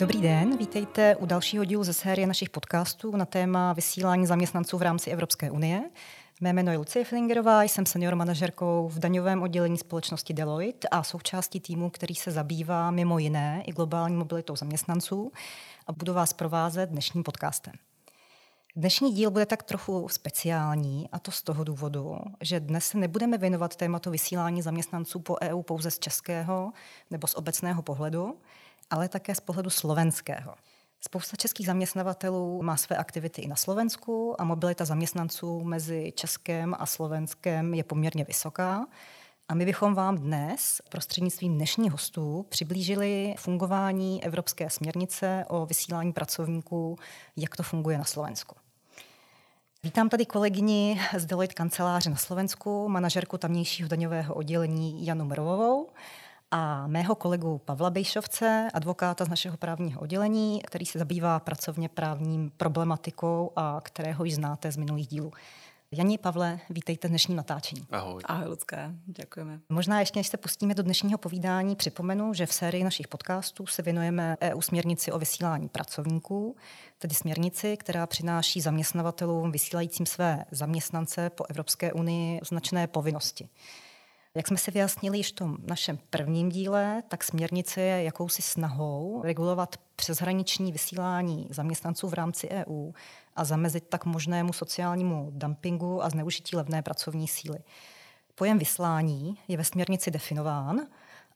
Dobrý den, vítejte u dalšího dílu ze série našich podcastů na téma vysílání zaměstnanců v rámci Evropské unie. Mé jméno je Lucie Flingerová, jsem senior manažerkou v daňovém oddělení společnosti Deloitte a součástí týmu, který se zabývá mimo jiné i globální mobilitou zaměstnanců a budu vás provázet dnešním podcastem. Dnešní díl bude tak trochu speciální a to z toho důvodu, že dnes se nebudeme věnovat tématu vysílání zaměstnanců po EU pouze z českého nebo z obecného pohledu, ale také z pohledu slovenského. Spousta českých zaměstnavatelů má své aktivity i na Slovensku a mobilita zaměstnanců mezi Českém a Slovenskem je poměrně vysoká. A my bychom vám dnes prostřednictvím dnešních hostů přiblížili fungování Evropské směrnice o vysílání pracovníků, jak to funguje na Slovensku. Vítám tady kolegyni z Deloitte kanceláře na Slovensku, manažerku tamnějšího daňového oddělení Janu Mrovovou a mého kolegu Pavla Bejšovce, advokáta z našeho právního oddělení, který se zabývá pracovně právním problematikou a kterého již znáte z minulých dílů. Janí Pavle, vítejte v dnešním natáčení. Ahoj. Ahoj, Lucka, děkujeme. Možná ještě, než se pustíme do dnešního povídání, připomenu, že v sérii našich podcastů se věnujeme EU směrnici o vysílání pracovníků, tedy směrnici, která přináší zaměstnavatelům vysílajícím své zaměstnance po Evropské unii značné povinnosti. Jak jsme si vyjasnili již v tom našem prvním díle, tak směrnice je jakousi snahou regulovat přeshraniční vysílání zaměstnanců v rámci EU a zamezit tak možnému sociálnímu dumpingu a zneužití levné pracovní síly. Pojem vyslání je ve směrnici definován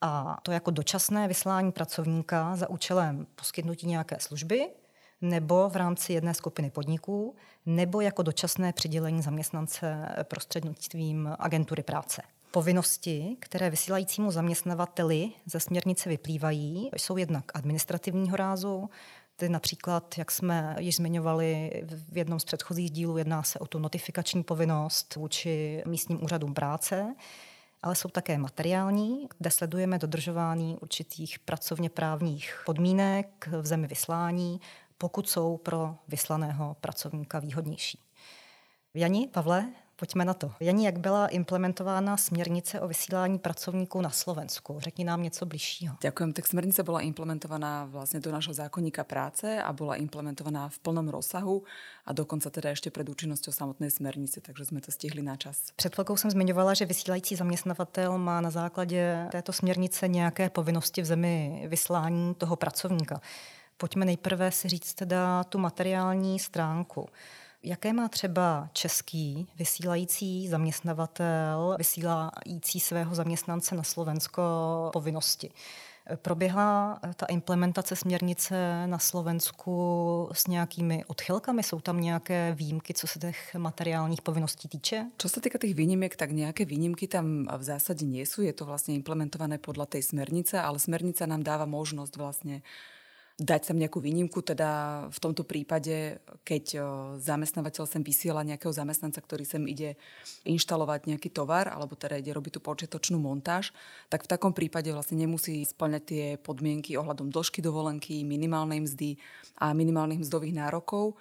a to jako dočasné vyslání pracovníka za účelem poskytnutí nějaké služby nebo v rámci jedné skupiny podniků, nebo jako dočasné přidělení zaměstnance prostřednictvím agentury práce. Povinnosti, které vysílajícímu zaměstnavateli ze směrnice vyplývají, jsou jednak administrativního rázu, Tedy například, jak jsme již zmiňovali v jednom z předchozích dílů, jedná se o tu notifikační povinnost vůči místním úřadům práce, ale jsou také materiální, kde sledujeme dodržování určitých pracovně právních podmínek v zemi vyslání, pokud jsou pro vyslaného pracovníka výhodnější. Jani, Pavle, Pojďme na to. Janí, jak byla implementována směrnice o vysílání pracovníků na Slovensku? Řekni nám něco bližšího. Ďakujem. Tak směrnice byla implementovaná vlastně do našeho zákonníka práce a byla implementovaná v plnom rozsahu a dokonce teda ještě před účinností samotné směrnice, takže jsme to stihli na čas. Před chvilkou jsem zmiňovala, že vysílající zaměstnavatel má na základě této směrnice nějaké povinnosti v zemi vyslání toho pracovníka. Pojďme nejprve si říct teda tu materiální stránku. Jaké má třeba český vysílající zaměstnavatel, vysílající svého zaměstnance na Slovensko povinnosti? Proběhla ta implementace směrnice na Slovensku s nějakými odchylkami? Jsou tam nějaké výjimky, co se těch materiálních povinností týče? Co se týká těch výjimek, tak nějaké výjimky tam v zásadě nejsou. Je to vlastně implementované podle té směrnice, ale směrnice nám dává možnost vlastně dať sem nejakú výnimku, teda v tomto prípade, keď zamestnávateľ sem vysiela nejakého zamestnanca, ktorý sem ide inštalovať nejaký tovar, alebo teda ide robiť tú počiatočnú montáž, tak v takom prípade vlastne nemusí splňať tie podmienky ohľadom dĺžky dovolenky, minimálnej mzdy a minimálnych mzdových nárokov.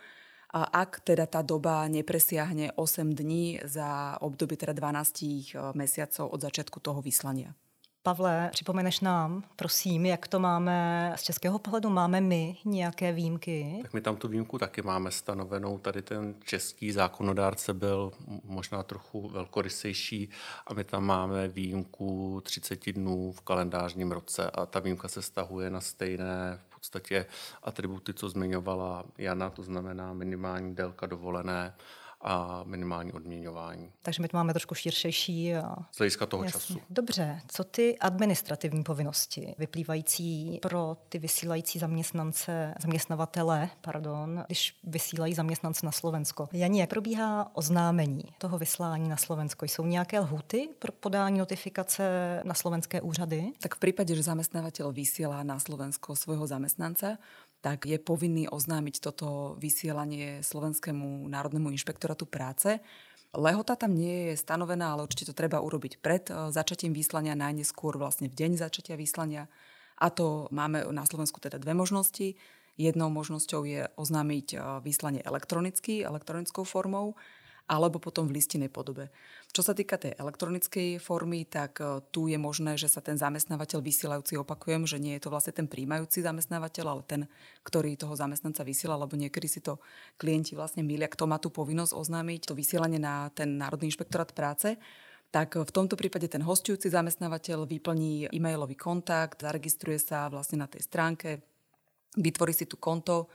A ak teda tá doba nepresiahne 8 dní za obdobie teda 12 mesiacov od začiatku toho vyslania. Pavle, připomeneš nám, prosím, jak to máme z českého pohledu? Máme my nějaké výjimky? Tak my tam tu výjimku taky máme stanovenou. Tady ten český zákonodárce byl možná trochu velkorysejší a my tam máme výjimku 30 dnů v kalendářním roce a ta výjimka se stahuje na stejné v podstatě atributy, co zmiňovala Jana, to znamená minimální délka dovolené a minimální odměňování. Takže my to máme trošku širšejší. A... Z hlediska toho Jasně. času. Dobře, co ty administrativní povinnosti vyplývající pro ty vysílající zaměstnance, zaměstnavatele, pardon, když vysílají zaměstnance na Slovensko? Janí, jak probíhá oznámení toho vyslání na Slovensko? Jsou nějaké lhuty pro podání notifikace na slovenské úřady? Tak v případě, že zaměstnavatel vysílá na Slovensko svého zaměstnance, tak je povinný oznámiť toto vysielanie Slovenskému národnému inšpektorátu práce. Lehota tam nie je stanovená, ale určite to treba urobiť pred eh, začatím výslania, najneskôr vlastne v deň začatia výslania. A to máme na Slovensku teda dve možnosti. Jednou možnosťou je oznámiť eh, výslanie elektronicky, elektronickou formou alebo potom v listinej podobe. Čo sa týka tej elektronickej formy, tak e, tu je možné, že sa ten zamestnávateľ vysielajúci, opakujem, že nie je to vlastne ten príjmajúci zamestnávateľ, ale ten, ktorý toho zamestnanca vysiela, lebo niekedy si to klienti vlastne milia, kto má tú povinnosť oznámiť to vysielanie na ten Národný inšpektorát práce tak v tomto prípade ten hostujúci zamestnávateľ vyplní e-mailový kontakt, zaregistruje sa vlastne na tej stránke, vytvorí si tu konto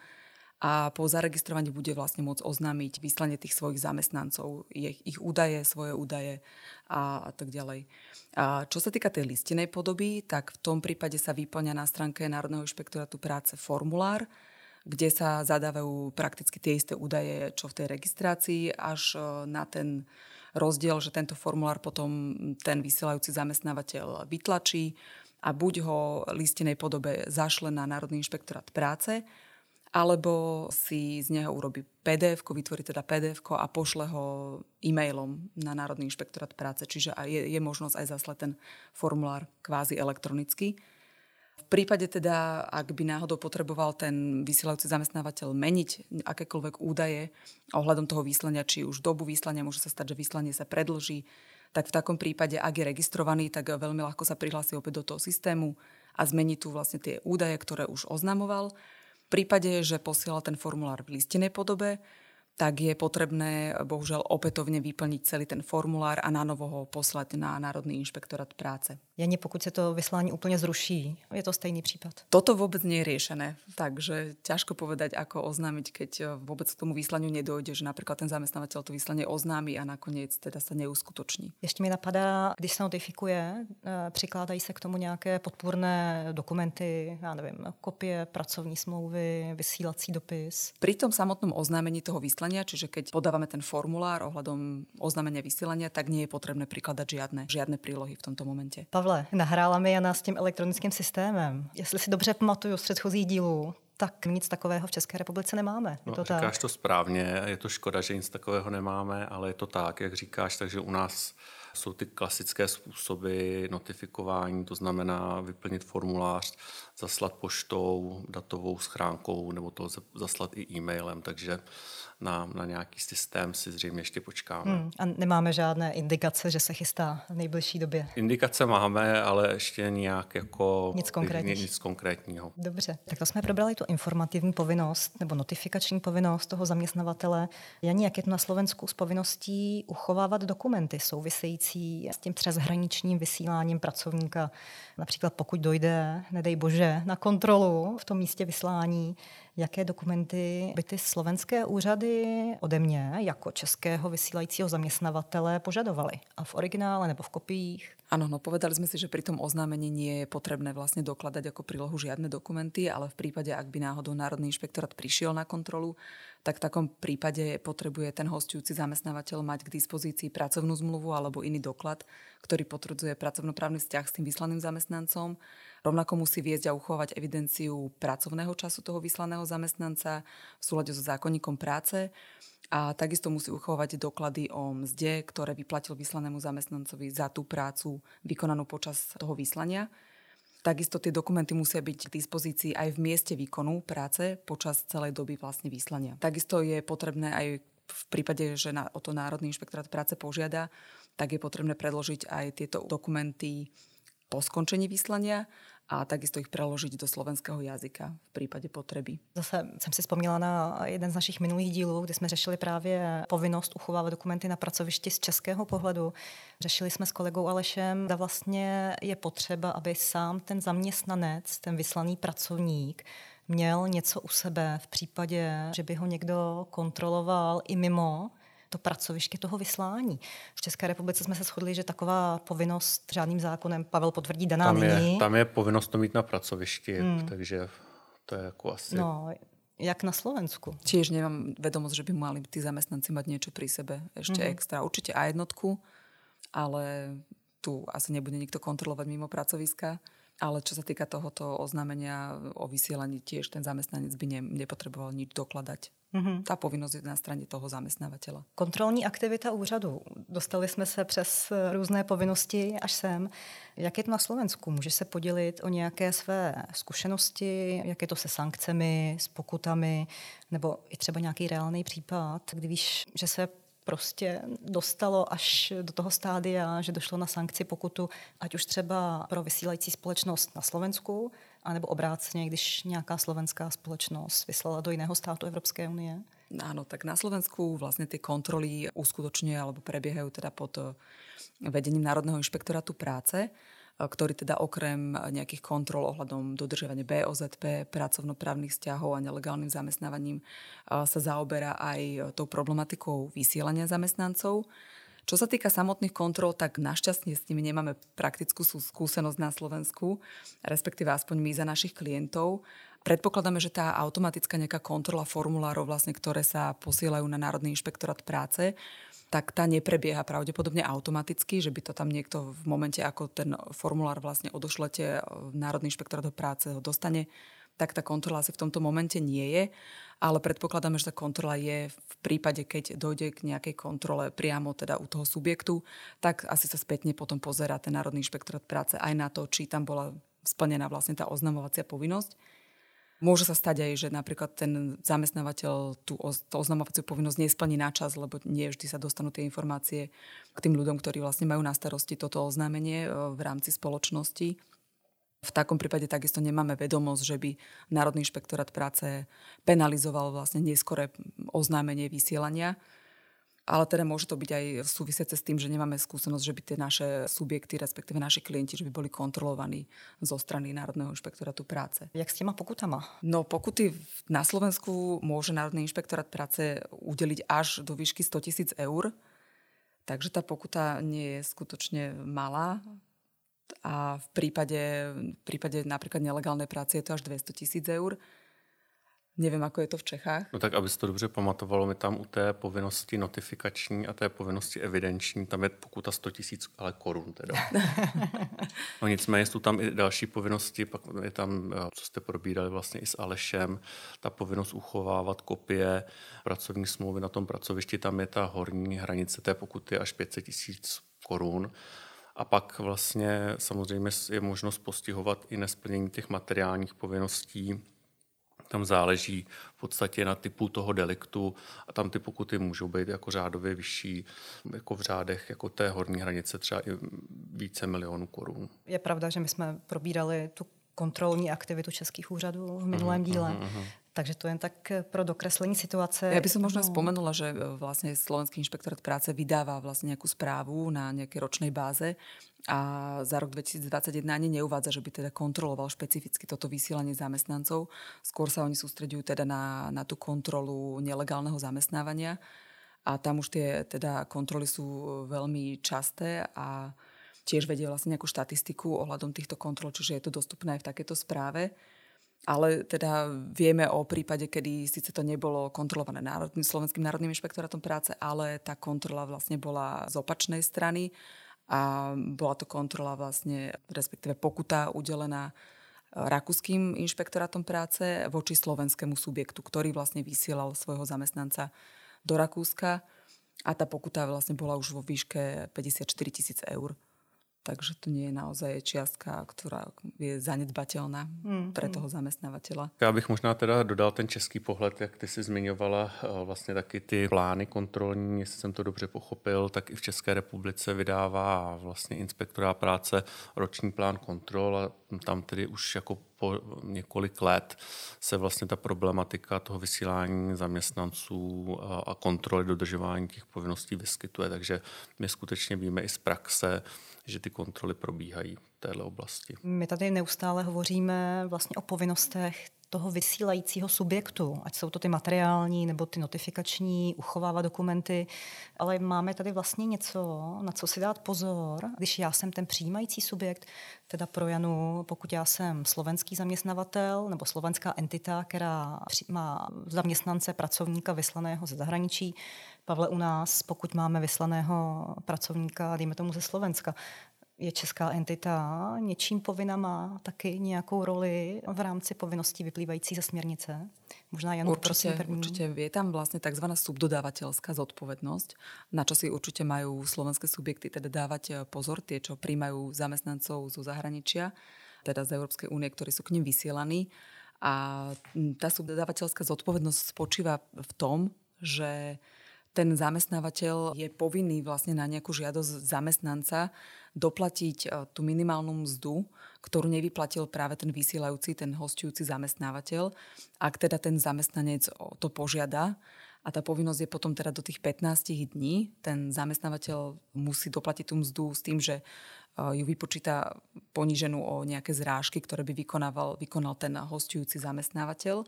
a po zaregistrovaní bude vlastne môcť oznámiť vyslanie tých svojich zamestnancov, ich, ich údaje, svoje údaje a, a tak ďalej. A čo sa týka tej listinej podoby, tak v tom prípade sa vyplňa na stránke Národného inšpektorátu práce formulár, kde sa zadávajú prakticky tie isté údaje, čo v tej registrácii, až na ten rozdiel, že tento formulár potom ten vysielajúci zamestnávateľ vytlačí a buď ho listinej podobe zašle na Národný inšpektorát práce, alebo si z neho urobí pdf vytvorí teda pdf a pošle ho e-mailom na Národný inšpektorát práce. Čiže je, je možnosť aj zaslať ten formulár kvázi elektronicky. V prípade teda, ak by náhodou potreboval ten vysielajúci zamestnávateľ meniť akékoľvek údaje ohľadom toho vyslania, či už dobu vyslania, môže sa stať, že vyslanie sa predlží, tak v takom prípade, ak je registrovaný, tak veľmi ľahko sa prihlási opäť do toho systému a zmení tu vlastne tie údaje, ktoré už oznamoval. V prípade, že posiela ten formulár v listenej podobe, tak je potrebné bohužiaľ opätovne vyplniť celý ten formulár a na novo ho poslať na Národný inšpektorát práce. Jen pokud se to vyslání úplně zruší, je to stejný případ? Toto vôbec nie je riešené, takže ťažko povedať, ako oznámiť, keď vôbec k tomu vyslaniu nedojde, že napríklad ten zamestnávateľ to vyslanie oznámí a nakoniec teda sa neuskutoční. Ještě mi napadá, když se notifikuje, eh, přikládají se k tomu nějaké podpůrné dokumenty, já nevím, kopie pracovní smlouvy, vysílací dopis. Pri tom samotnom oznámení toho vyslania vysielania, čiže keď podávame ten formulár ohľadom oznámenia vysielania, tak nie je potrebné prikladať žiadne, žiadne prílohy v tomto momente. Pavle, nahrála mi Jana s tím elektronickým systémem. Jestli si dobře pamatuju z předchozích dílů, tak nic takového v České republice nemáme. Je no, to říkáš tak? to správně, je to škoda, že nic takového nemáme, ale je to tak, jak říkáš, takže u nás jsou ty klasické způsoby notifikování, to znamená vyplnit formulář, zaslat poštou, datovou schránkou nebo to zaslat i e-mailem, takže na, na nějaký systém si zřejmě ještě počkáme. Hmm, a nemáme žádné indikace, že se chystá v nejbližší době? Indikace máme, ale ještě nějak jako... Nic konkrétního. Nic konkrétního. Dobře, tak to jsme probrali tu informativní povinnost nebo notifikační povinnost toho zaměstnavatele. Janí, jak je to na Slovensku s povinností uchovávat dokumenty související s tím přeshraničním vysíláním pracovníka? Například pokud dojde, nedej bože, na kontrolu v tom místě vyslání, jaké dokumenty by ty slovenské úřady ode mě jako českého vysílajícího zaměstnavatele požadovaly. A v originále nebo v kopiích? Áno, no povedali sme si, že pri tom oznámení nie je potrebné vlastne dokladať ako prílohu žiadne dokumenty, ale v prípade, ak by náhodou Národný inšpektorát prišiel na kontrolu, tak v takom prípade potrebuje ten hostujúci zamestnávateľ mať k dispozícii pracovnú zmluvu alebo iný doklad, ktorý potvrdzuje pracovnoprávny vzťah s tým vyslaným zamestnancom. Rovnako musí viesť a uchovať evidenciu pracovného času toho vyslaného zamestnanca v súlade so zákonníkom práce a takisto musí uchovať doklady o mzde, ktoré vyplatil vyslanému zamestnancovi za tú prácu vykonanú počas toho vyslania. Takisto tie dokumenty musia byť k dispozícii aj v mieste výkonu práce počas celej doby vlastne vyslania. Takisto je potrebné aj v prípade, že na, o to Národný inšpektorát práce požiada, tak je potrebné predložiť aj tieto dokumenty po skončení vyslania a takisto ich preložiť do slovenského jazyka v případě potřeby. Zase jsem si vzpomněla na jeden z našich minulých dílů, kdy jsme řešili právě povinnost uchovávat dokumenty na pracovišti z českého pohledu. Řešili jsme s kolegou Alešem, že vlastně je potřeba, aby sám ten zaměstnanec, ten vyslaný pracovník, měl něco u sebe v případě, že by ho někdo kontroloval i mimo to pracoviště toho vyslání. V České republice jsme se shodli, že taková povinnost žádným zákonem, Pavel potvrdí, daná tam je, není. Tam je povinnost to mít na pracovišti, hmm. takže to je jako asi... No, jak na Slovensku. Tiež nemám vedomosť, že by mali tí zamestnanci mať niečo pri sebe ešte mm-hmm. extra. Určite aj jednotku, ale tu asi nebude nikto kontrolovať mimo pracoviska. Ale čo sa týka tohoto oznámenia o vysielaní, tiež ten zamestnanec by ne, nepotreboval nič dokladať. Mm-hmm. Ta povinnost je na straně toho zaměstnavatele. Kontrolní aktivita úřadu. Dostali jsme se přes různé povinnosti až sem. Jak je to na Slovensku? Může se podělit o nějaké své zkušenosti? Jak je to se sankcemi, s pokutami? Nebo i třeba nějaký reálný případ, kdy víš, že se prostě dostalo až do toho stádia, že došlo na sankci pokutu, ať už třeba pro vysílající společnost na Slovensku, anebo obráceně, když nějaká slovenská společnost vyslala do jiného státu Evropské unie? Áno, tak na Slovensku vlastne tie kontroly uskutočňuje alebo prebiehajú teda pod vedením Národného inšpektorátu práce, ktorý teda okrem nejakých kontrol ohľadom dodržiavania BOZP, pracovnoprávnych vzťahov a nelegálnym zamestnávaním eh, sa zaoberá aj tou problematikou vysielania zamestnancov. Čo sa týka samotných kontrol, tak našťastne s nimi nemáme praktickú skúsenosť na Slovensku, respektíve aspoň my za našich klientov. Predpokladáme, že tá automatická nejaká kontrola formulárov, vlastne, ktoré sa posielajú na Národný inšpektorát práce, tak tá neprebieha pravdepodobne automaticky, že by to tam niekto v momente, ako ten formulár vlastne odošlete, Národný inšpektorát práce ho dostane, tak tá kontrola asi v tomto momente nie je ale predpokladáme, že tá kontrola je v prípade, keď dojde k nejakej kontrole priamo teda u toho subjektu, tak asi sa spätne potom pozera ten Národný inšpektorát práce aj na to, či tam bola splnená vlastne tá oznamovacia povinnosť. Môže sa stať aj, že napríklad ten zamestnávateľ tú, tú oznamovaciu povinnosť nesplní na čas, lebo nie vždy sa dostanú tie informácie k tým ľuďom, ktorí vlastne majú na starosti toto oznámenie e, v rámci spoločnosti. V takom prípade takisto nemáme vedomosť, že by Národný inšpektorát práce penalizoval vlastne neskore oznámenie vysielania. Ale teda môže to byť aj súvisiace s tým, že nemáme skúsenosť, že by tie naše subjekty, respektíve naši klienti, že by boli kontrolovaní zo strany Národného inšpektorátu práce. Jak s těma pokutama? No pokuty na Slovensku môže Národný inšpektorát práce udeliť až do výšky 100 tisíc eur. Takže tá pokuta nie je skutočne malá a v prípade, v prípade napríklad nelegálnej práce je to až 200 tisíc eur. Nevím, ako je to v Čechách. No tak, aby se to dobře pamatovalo, my tam u té povinnosti notifikační a té povinnosti evidenční, tam je pokuta 100 tisíc, ale korun teda. no nicméně jsou tam i další povinnosti, pak je tam, eh, co jste probírali vlastně i s Alešem, ta povinnost uchovávat kopie pracovní smlouvy na tom pracovišti, tam je ta horní hranice té pokuty až 500 tisíc korun. A pak vlastně samozřejmě je možnost postihovat i nesplnění těch materiálních povinností. Tam záleží v podstatě na typu toho deliktu a tam ty pokuty můžou být jako řádově vyšší, jako v řádech jako té horní hranice třeba i více milionů korun. Je pravda, že my jsme probírali tu kontrolní aktivitu českých úřadů v minulém díle. Uh-huh. Takže to jen tak pro dokreslení situace. Ja by som možno no. spomenula, že e, vlastne Slovenský inšpektorát práce vydáva vlastne nejakú správu na nejakej ročnej báze a za rok 2021 ani neuvádza, že by teda kontroloval špecificky toto vysielanie zamestnancov. Skôr sa oni sústredujú teda na, na tú kontrolu nelegálneho zamestnávania a tam už tie teda kontroly sú veľmi časté a tiež vedie vlastne nejakú štatistiku ohľadom týchto kontrol, čiže je to dostupné aj v takéto správe. Ale teda vieme o prípade, kedy síce to nebolo kontrolované národným, Slovenským národným inšpektorátom práce, ale tá kontrola vlastne bola z opačnej strany a bola to kontrola vlastne, respektíve pokuta udelená rakúským inšpektorátom práce voči slovenskému subjektu, ktorý vlastne vysielal svojho zamestnanca do Rakúska a tá pokuta vlastne bola už vo výške 54 tisíc eur. Takže to nie je naozaj čiastka, ktorá je zanedbateľná mm, pre toho zamestnávateľa. Já bych možná teda dodal ten český pohled, jak ty si zmiňovala, eh, vlastně taky ty plány kontrolní, jestli jsem to dobře pochopil, tak i v České republice vydává vlastně inspektora práce roční plán kontrol a tam tedy už jako po několik let se vlastně ta problematika toho vysílání zaměstnanců a kontroly dodržování těch povinností vyskytuje. Takže my skutečně víme i z praxe, že ty kontroly probíhají v této oblasti. My tady neustále hovoříme vlastně o povinnostech toho vysílajícího subjektu, ať jsou to ty materiální nebo ty notifikační, uchovávat dokumenty, ale máme tady vlastně něco, na co si dát pozor, když já jsem ten přijímající subjekt, teda pro Janu, pokud já jsem slovenský zaměstnavatel nebo slovenská entita, která má zaměstnance, pracovníka vyslaného ze zahraničí, Pavle, u nás, pokud máme vyslaného pracovníka, dejme tomu ze Slovenska, je česká entita něčím povinna má taky nějakou roli v rámci povinností vyplývající ze směrnice? Možná Jan určite, určite je tam vlastne tzv. subdodávateľská zodpovednosť, na čo si určite majú slovenské subjekty teda dávať eh, pozor, tie, čo príjmajú zamestnancov zo zahraničia, teda z Európskej únie, ktorí sú k nim vysielaní. A hm, tá subdodávateľská zodpovednosť spočíva v tom, že ten zamestnávateľ je povinný vlastne na nejakú žiadosť zamestnanca doplatiť e, tú minimálnu mzdu, ktorú nevyplatil práve ten vysielajúci, ten hostujúci zamestnávateľ. Ak teda ten zamestnanec to požiada, a tá povinnosť je potom teda do tých 15 dní, ten zamestnávateľ musí doplatiť tú mzdu s tým, že e, ju vypočíta poníženú o nejaké zrážky, ktoré by vykonával, vykonal ten hostujúci zamestnávateľ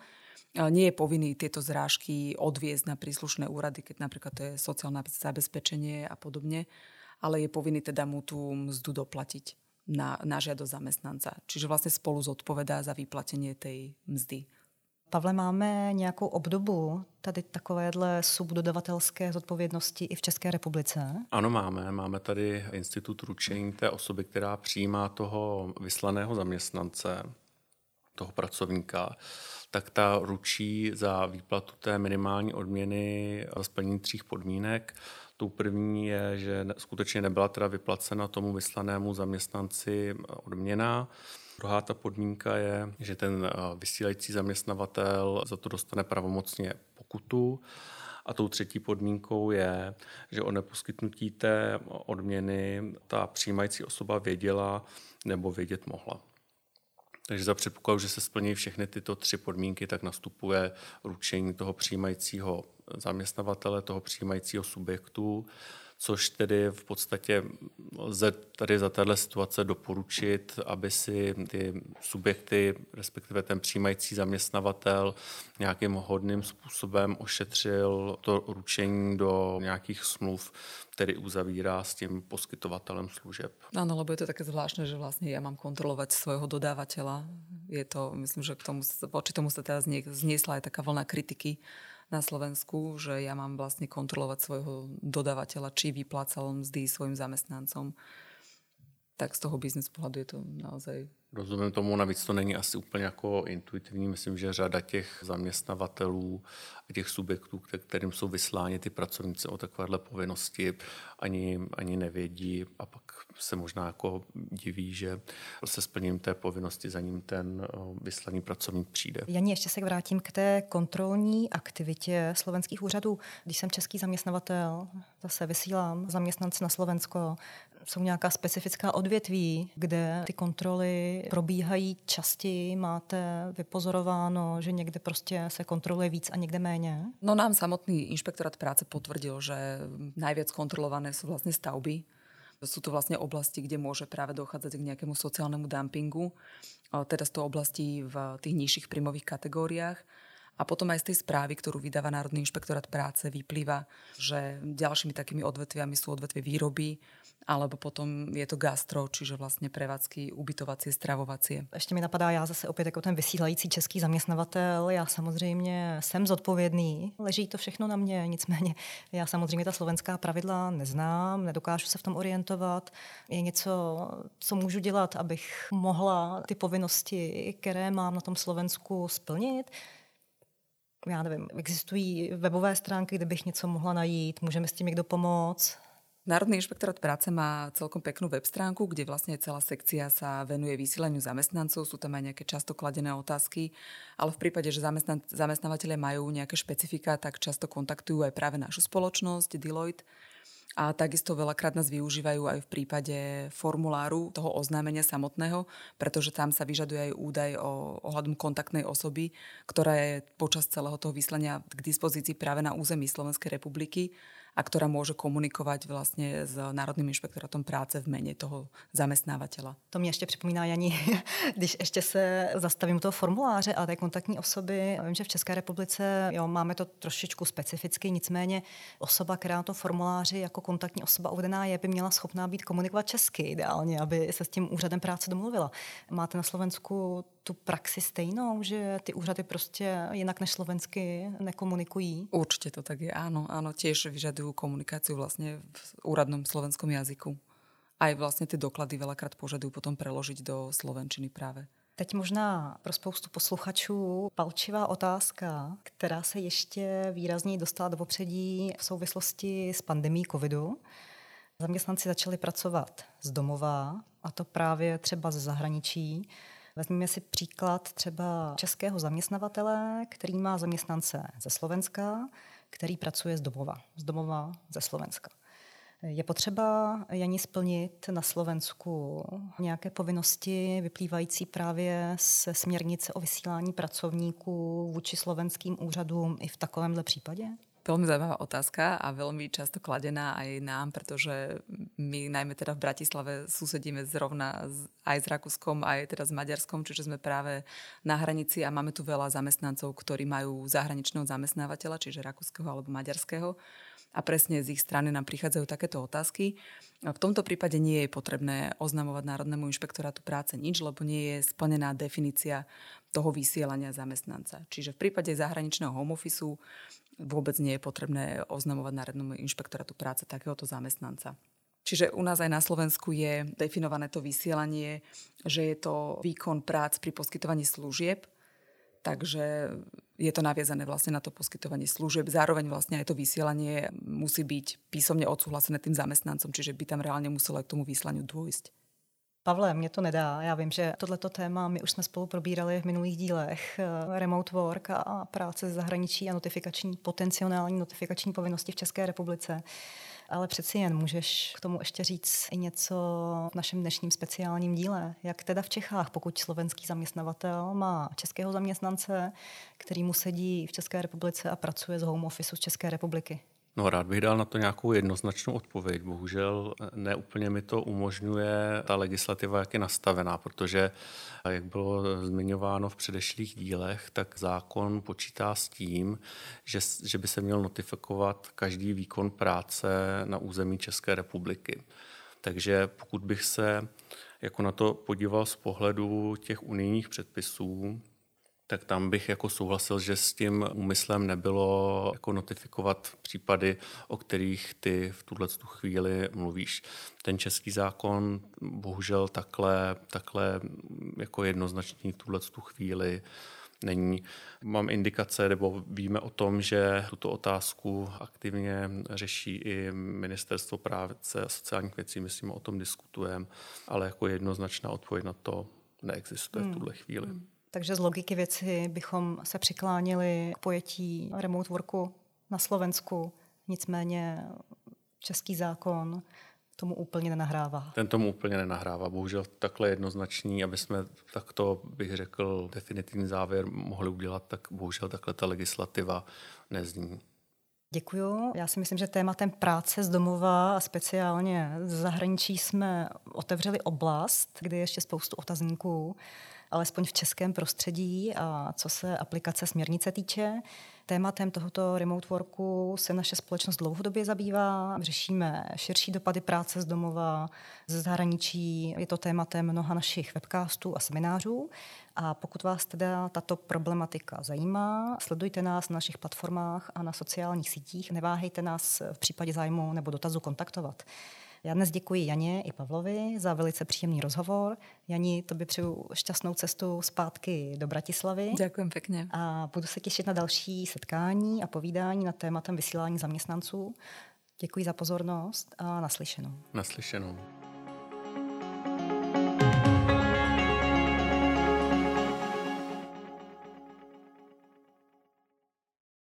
nie je povinný tieto zrážky odviezť na príslušné úrady, keď napríklad to je sociálne zabezpečenie a podobne, ale je povinný teda mu tú mzdu doplatiť na, na žiadosť zamestnanca. Čiže vlastne spolu zodpovedá za vyplatenie tej mzdy. Pavle, máme nějakou obdobu tady takovéhle subdodavatelské zodpovědnosti i v České republice? Ano, máme. Máme tady institut ručení té osoby, která přijímá toho vyslaného zaměstnance, toho pracovníka tak ta ručí za výplatu té minimální odměny za splnění tří podmínek. Tou první je, že skutečně nebyla teda vyplacena tomu vyslanému zaměstnanci odměna. Druhá ta podmínka je, že ten eh, vysílající zaměstnavatel za to dostane pravomocně pokutu. A tou třetí podmínkou je, že o neposkytnutí té odměny ta přijímající osoba věděla nebo vědět mohla. Takže za předpokladu, že se splní všechny tyto tři podmínky, tak nastupuje ručení toho přijímajícího zaměstnavatele, toho přijímajícího subjektu což tedy v podstatě lze tady za téhle situace doporučit, aby si ty subjekty, respektive ten přijímající zaměstnavatel nějakým hodným způsobem ošetřil to ručení do nějakých smluv, který uzavírá s tím poskytovatelem služeb. Ano, lebo je to také zvláštne, že vlastně já mám kontrolovat svojho dodávateľa. Je to, myslím, že k tomu, tomu sa teraz zniesla aj taká vlna kritiky na Slovensku, že ja mám vlastne kontrolovať svojho dodávateľa, či vyplácal mzdy svojim zamestnancom. Tak z toho biznes pohľadu je to naozaj Rozumím tomu, navíc to není asi úplně jako intuitivní. Myslím, že řada těch zaměstnavatelů a těch subjektů, kterým jsou vysláni ty pracovníci o takovéhle povinnosti, ani, ani nevědí a pak se možná jako diví, že se splním té povinnosti za ním ten vyslaný pracovník přijde. Janí, ještě se vrátím k té kontrolní aktivitě slovenských úřadů. Když jsem český zaměstnavatel, zase vysílám zaměstnance na Slovensko, jsou nějaká specifická odvětví, kde ty kontroly probíhají častěji? Máte vypozorováno, že někde prostě se kontroluje víc a někde méně? No nám samotný inšpektorát práce potvrdil, že najviac kontrolované sú vlastne stavby. Sú to vlastne oblasti, kde môže práve dochádzať k nejakému sociálnemu dumpingu, teda z toho oblasti v tých nižších príjmových kategóriách. A potom aj z tej správy, ktorú vydáva Národný inšpektorát práce, vyplýva, že ďalšími takými odvetviami sú odvetvie výroby, alebo potom je to gastro, čiže vlastně prevádzky ubytovacie, stravovacie. Ještě mi napadá, já zase opět jako ten vysílající český zaměstnavatel, já samozřejmě jsem zodpovědný, leží to všechno na mě, nicméně já samozřejmě ta slovenská pravidla neznám, nedokážu se v tom orientovat. Je něco, co můžu dělat, abych mohla ty povinnosti, které mám na tom Slovensku, splnit? Já nevím, existují webové stránky, kde bych něco mohla najít, může mi s tím někdo pomoct? Národný inšpektorát práce má celkom peknú web stránku, kde vlastne celá sekcia sa venuje vysielaniu zamestnancov, sú tam aj nejaké často kladené otázky, ale v prípade, že zamestnan- zamestnávateľe majú nejaké špecifika, tak často kontaktujú aj práve našu spoločnosť Deloitte, a takisto veľakrát nás využívajú aj v prípade formuláru toho oznámenia samotného, pretože tam sa vyžaduje aj údaj o ohľadom kontaktnej osoby, ktorá je počas celého toho vyslania k dispozícii práve na území Slovenskej republiky a ktorá môže komunikovať vlastně s Národným inšpektorátom práce v mene toho zamestnávateľa. To mě ještě připomíná, Janí, když ještě se zastavím u toho formuláře a té kontaktní osoby. Vím, že v České republice jo, máme to trošičku specificky, nicméně osoba, která na tom formuláři jako kontaktní osoba uvedená je, by měla schopná být komunikovat česky ideálně, aby se s tím úřadem práce domluvila. Máte na Slovensku tu praxi stejnou, že ty úřady prostě jinak než slovensky nekomunikují? Určitě to tak je, áno, áno, tiež vyžadujú komunikáciu vlastne v úradnom slovenskom jazyku. Aj vlastně ty doklady veľakrát požadujú potom preložiť do slovenčiny práve. Teď možná pro spoustu posluchačů palčivá otázka, která se ještě výrazněji dostala do popředí v souvislosti s pandemí covidu. Zaměstnanci začali pracovat z domova, a to právě třeba ze zahraničí. Vezměme si příklad třeba českého zaměstnavatele, který má zaměstnance ze Slovenska, který pracuje z domova, z domova ze Slovenska. Je potřeba, Janí, splnit na Slovensku nějaké povinnosti vyplývající právě se směrnice o vysílání pracovníků vůči slovenským úřadům i v takovémhle případě? Veľmi zaujímavá otázka a veľmi často kladená aj nám, pretože my najmä teda v Bratislave susedíme zrovna aj s Rakúskom, aj teda s Maďarskom, čiže sme práve na hranici a máme tu veľa zamestnancov, ktorí majú zahraničného zamestnávateľa, čiže rakúskeho alebo maďarského a presne z ich strany nám prichádzajú takéto otázky. V tomto prípade nie je potrebné oznamovať Národnému inšpektorátu práce nič, lebo nie je splnená definícia toho vysielania zamestnanca. Čiže v prípade zahraničného home office vôbec nie je potrebné oznamovať Národnému inšpektorátu práce takéhoto zamestnanca. Čiže u nás aj na Slovensku je definované to vysielanie, že je to výkon prác pri poskytovaní služieb, takže je to naviazané vlastne na to poskytovanie služieb. Zároveň vlastne aj to vysielanie musí byť písomne odsúhlasené tým zamestnancom, čiže by tam reálne muselo aj k tomu vyslaniu dôjsť. Pavle, mě to nedá. Já vím, že tohleto téma my už jsme spolu probírali v minulých dílech. Eh, remote work a práce z zahraničí a notifikační, potenciální notifikační povinnosti v České republice. Ale přeci jen můžeš k tomu ještě říct i něco v našem dnešním speciálním díle. Jak teda v Čechách, pokud slovenský zaměstnavatel má českého zaměstnance, který mu sedí v České republice a pracuje z home office z České republiky? No rád bych dal na to nějakou jednoznačnou odpověď. Bohužel neúplně mi to umožňuje ta legislativa, jak je nastavená, protože, jak bylo zmiňováno v předešlých dílech, tak zákon počítá s tím, že, že by se měl notifikovat každý výkon práce na území České republiky. Takže pokud bych se jako na to podíval z pohledu těch unijních předpisů, tak tam bych jako souhlasil, že s tím úmyslem nebylo jako notifikovat případy, o kterých ty v tuhle tu chvíli mluvíš. Ten český zákon bohužel takhle, takhle jako jednoznačný v tuhle tu chvíli není. Mám indikace, nebo víme o tom, že tuto otázku aktivně řeší i Ministerstvo práce a sociálních věcí, myslím, o tom diskutujeme, ale jako jednoznačná odpověď na to neexistuje hmm. v tuhle chvíli. Hmm. Takže z logiky věci bychom se přiklánili k pojetí remote worku na Slovensku. Nicméně český zákon tomu úplně nenahrává. Ten tomu úplně nenahrává. Bohužel takhle jednoznačný, aby jsme takto, bych řekl, definitivní závěr mohli udělat, tak bohužel takhle ta legislativa nezní. Děkuju. Já si myslím, že tématem práce z domova a speciálně z zahraničí jsme otevřeli oblast, kde je ještě spoustu otazníků alespoň v českém prostředí a co se aplikace směrnice týče. Tématem tohoto remote worku se naše společnost dlouhodobě zabývá. Řešíme širší dopady práce z domova, ze zahraničí. Je to tématem mnoha našich webcastů a seminářů. A pokud vás teda tato problematika zajímá, sledujte nás na našich platformách a na sociálních sítích. Neváhejte nás v případě zájmu nebo dotazu kontaktovat. Já dnes děkuji Janě i Pavlovi za velice příjemný rozhovor. Jani, by přeju šťastnou cestu zpátky do Bratislavy. Děkuji pěkně. A budu se těšit na další setkání a povídání na tématem vysílání zaměstnanců. Děkuji za pozornost a naslyšenou. Naslyšenou.